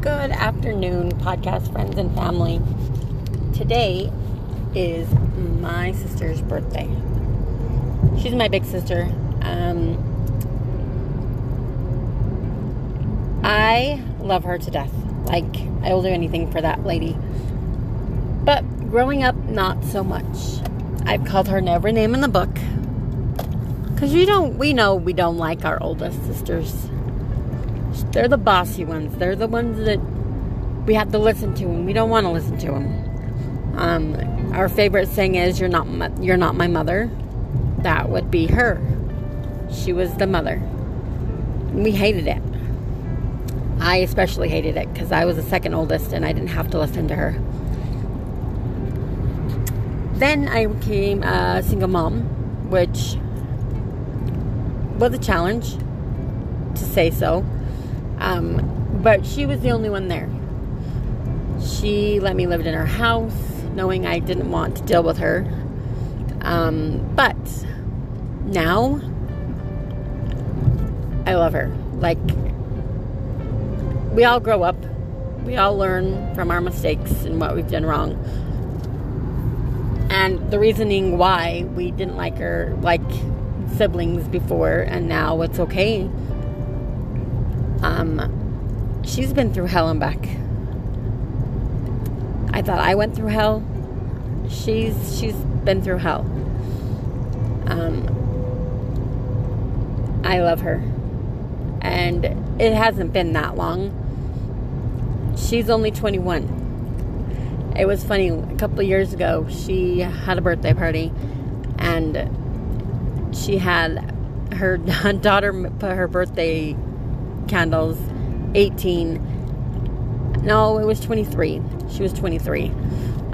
Good afternoon, podcast friends and family. Today is my sister's birthday. She's my big sister. Um, I love her to death. Like, I will do anything for that lady. But growing up, not so much. I've called her every name in the book. Because you don't, we know we don't like our oldest sisters. They're the bossy ones. They're the ones that we have to listen to, and we don't want to listen to them. Um, our favorite saying is, "You're not, my, you're not my mother." That would be her. She was the mother. We hated it. I especially hated it because I was the second oldest, and I didn't have to listen to her. Then I became a single mom, which was a challenge, to say so. Um, but she was the only one there. She let me live in her house, knowing I didn't want to deal with her. Um, but now, I love her. Like, we all grow up, we all learn from our mistakes and what we've done wrong. And the reasoning why we didn't like her, like siblings before, and now it's okay um, she's been through hell and back. I thought I went through hell. She's she's been through hell. Um, I love her, and it hasn't been that long. She's only 21. It was funny. A couple years ago, she had a birthday party, and she had her daughter put her birthday candles, 18. No, it was 23. She was 23.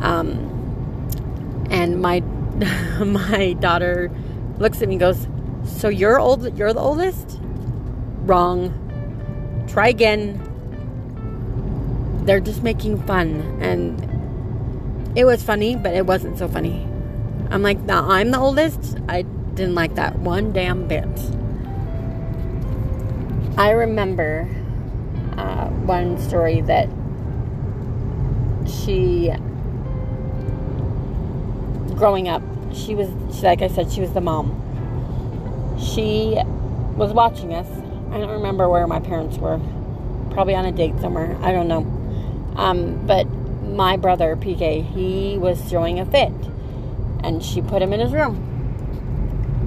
Um, and my my daughter looks at me and goes, "So you're old? You're the oldest?" Wrong. Try again. They're just making fun, and it was funny, but it wasn't so funny. I'm like, "Now I'm the oldest." I didn't like that one damn bit. I remember uh, one story that she, growing up, she was, she, like I said, she was the mom. She was watching us. I don't remember where my parents were. Probably on a date somewhere. I don't know. Um, but my brother, PK, he was throwing a fit. And she put him in his room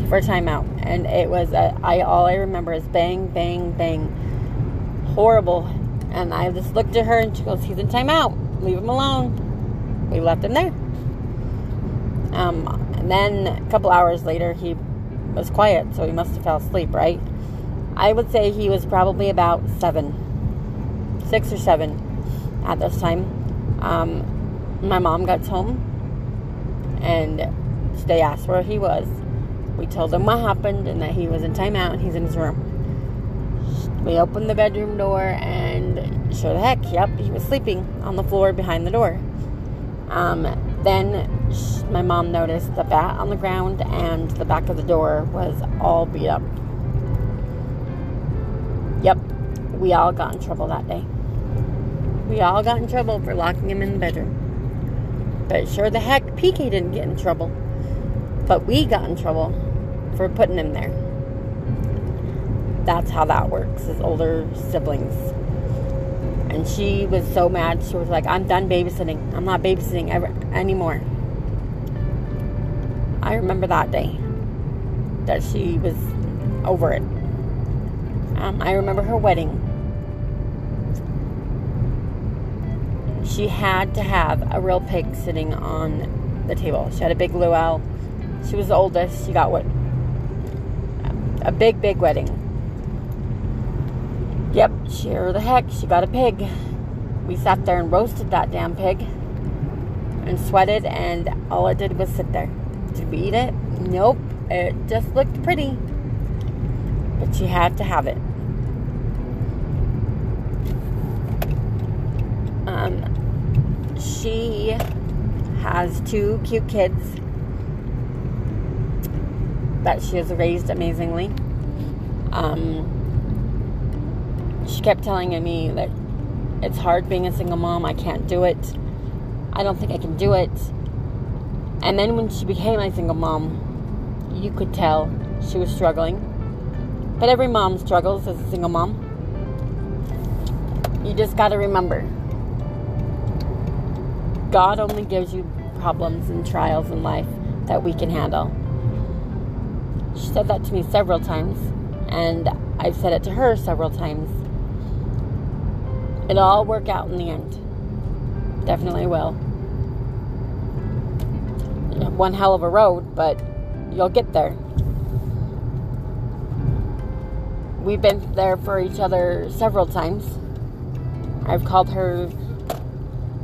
for timeout, and it was a, I all I remember is bang, bang, bang, horrible. And I just looked at her, and she goes, "He's in timeout. Leave him alone." We left him there. Um, and then a couple hours later, he was quiet, so he must have fell asleep, right? I would say he was probably about seven, six or seven at this time. Um, my mom got home and they asked where he was. We told him what happened and that he was in timeout and he's in his room. We opened the bedroom door and sure the heck, yep, he was sleeping on the floor behind the door. Um, then my mom noticed the bat on the ground and the back of the door was all beat up. Yep, we all got in trouble that day. We all got in trouble for locking him in the bedroom. But sure the heck, PK didn't get in trouble. But we got in trouble for putting him there. That's how that works as older siblings. And she was so mad. She was like, I'm done babysitting. I'm not babysitting ever anymore. I remember that day that she was over it. Um, I remember her wedding. She had to have a real pig sitting on the table. She had a big luau. She was the oldest. She got what a big, big wedding. Yep, sure the heck, she got a pig. We sat there and roasted that damn pig and sweated, and all it did was sit there. Did we eat it? Nope. It just looked pretty. But she had to have it. Um, she has two cute kids that she has raised amazingly. Um, she kept telling me that it's hard being a single mom. I can't do it. I don't think I can do it. And then when she became a single mom, you could tell she was struggling. But every mom struggles as a single mom. You just got to remember God only gives you problems and trials in life that we can handle. She said that to me several times, and I've said it to her several times. It'll all work out in the end. Definitely will. One hell of a road, but you'll get there. We've been there for each other several times. I've called her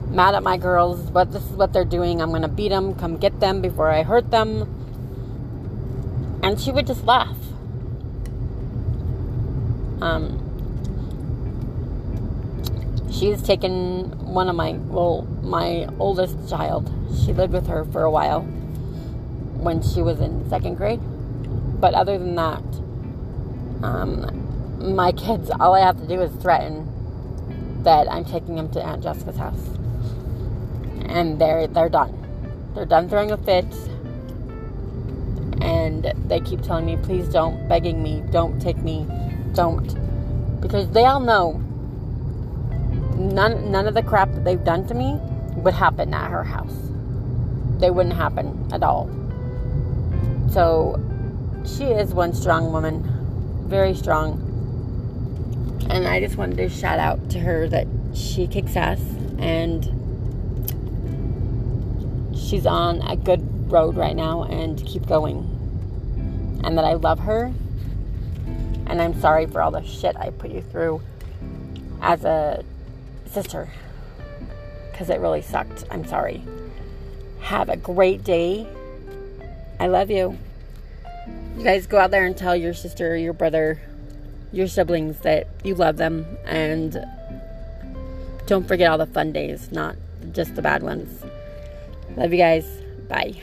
mad at my girls, but this is what they're doing. I'm going to beat them, come get them before I hurt them. And she would just laugh. Um, she's taken one of my, well, my oldest child. She lived with her for a while when she was in second grade. But other than that, um, my kids, all I have to do is threaten that I'm taking them to Aunt Jessica's house. And they're they're done. They're done throwing a fit. And they keep telling me, please don't, begging me, don't take me, don't. Because they all know none none of the crap that they've done to me would happen at her house. They wouldn't happen at all. So she is one strong woman, very strong. And I just wanted to shout out to her that she kicks ass and she's on a good road right now and keep going. And that I love her. And I'm sorry for all the shit I put you through as a sister because it really sucked. I'm sorry. Have a great day. I love you. You guys go out there and tell your sister, your brother, your siblings that you love them and don't forget all the fun days, not just the bad ones. Love you guys. Bye.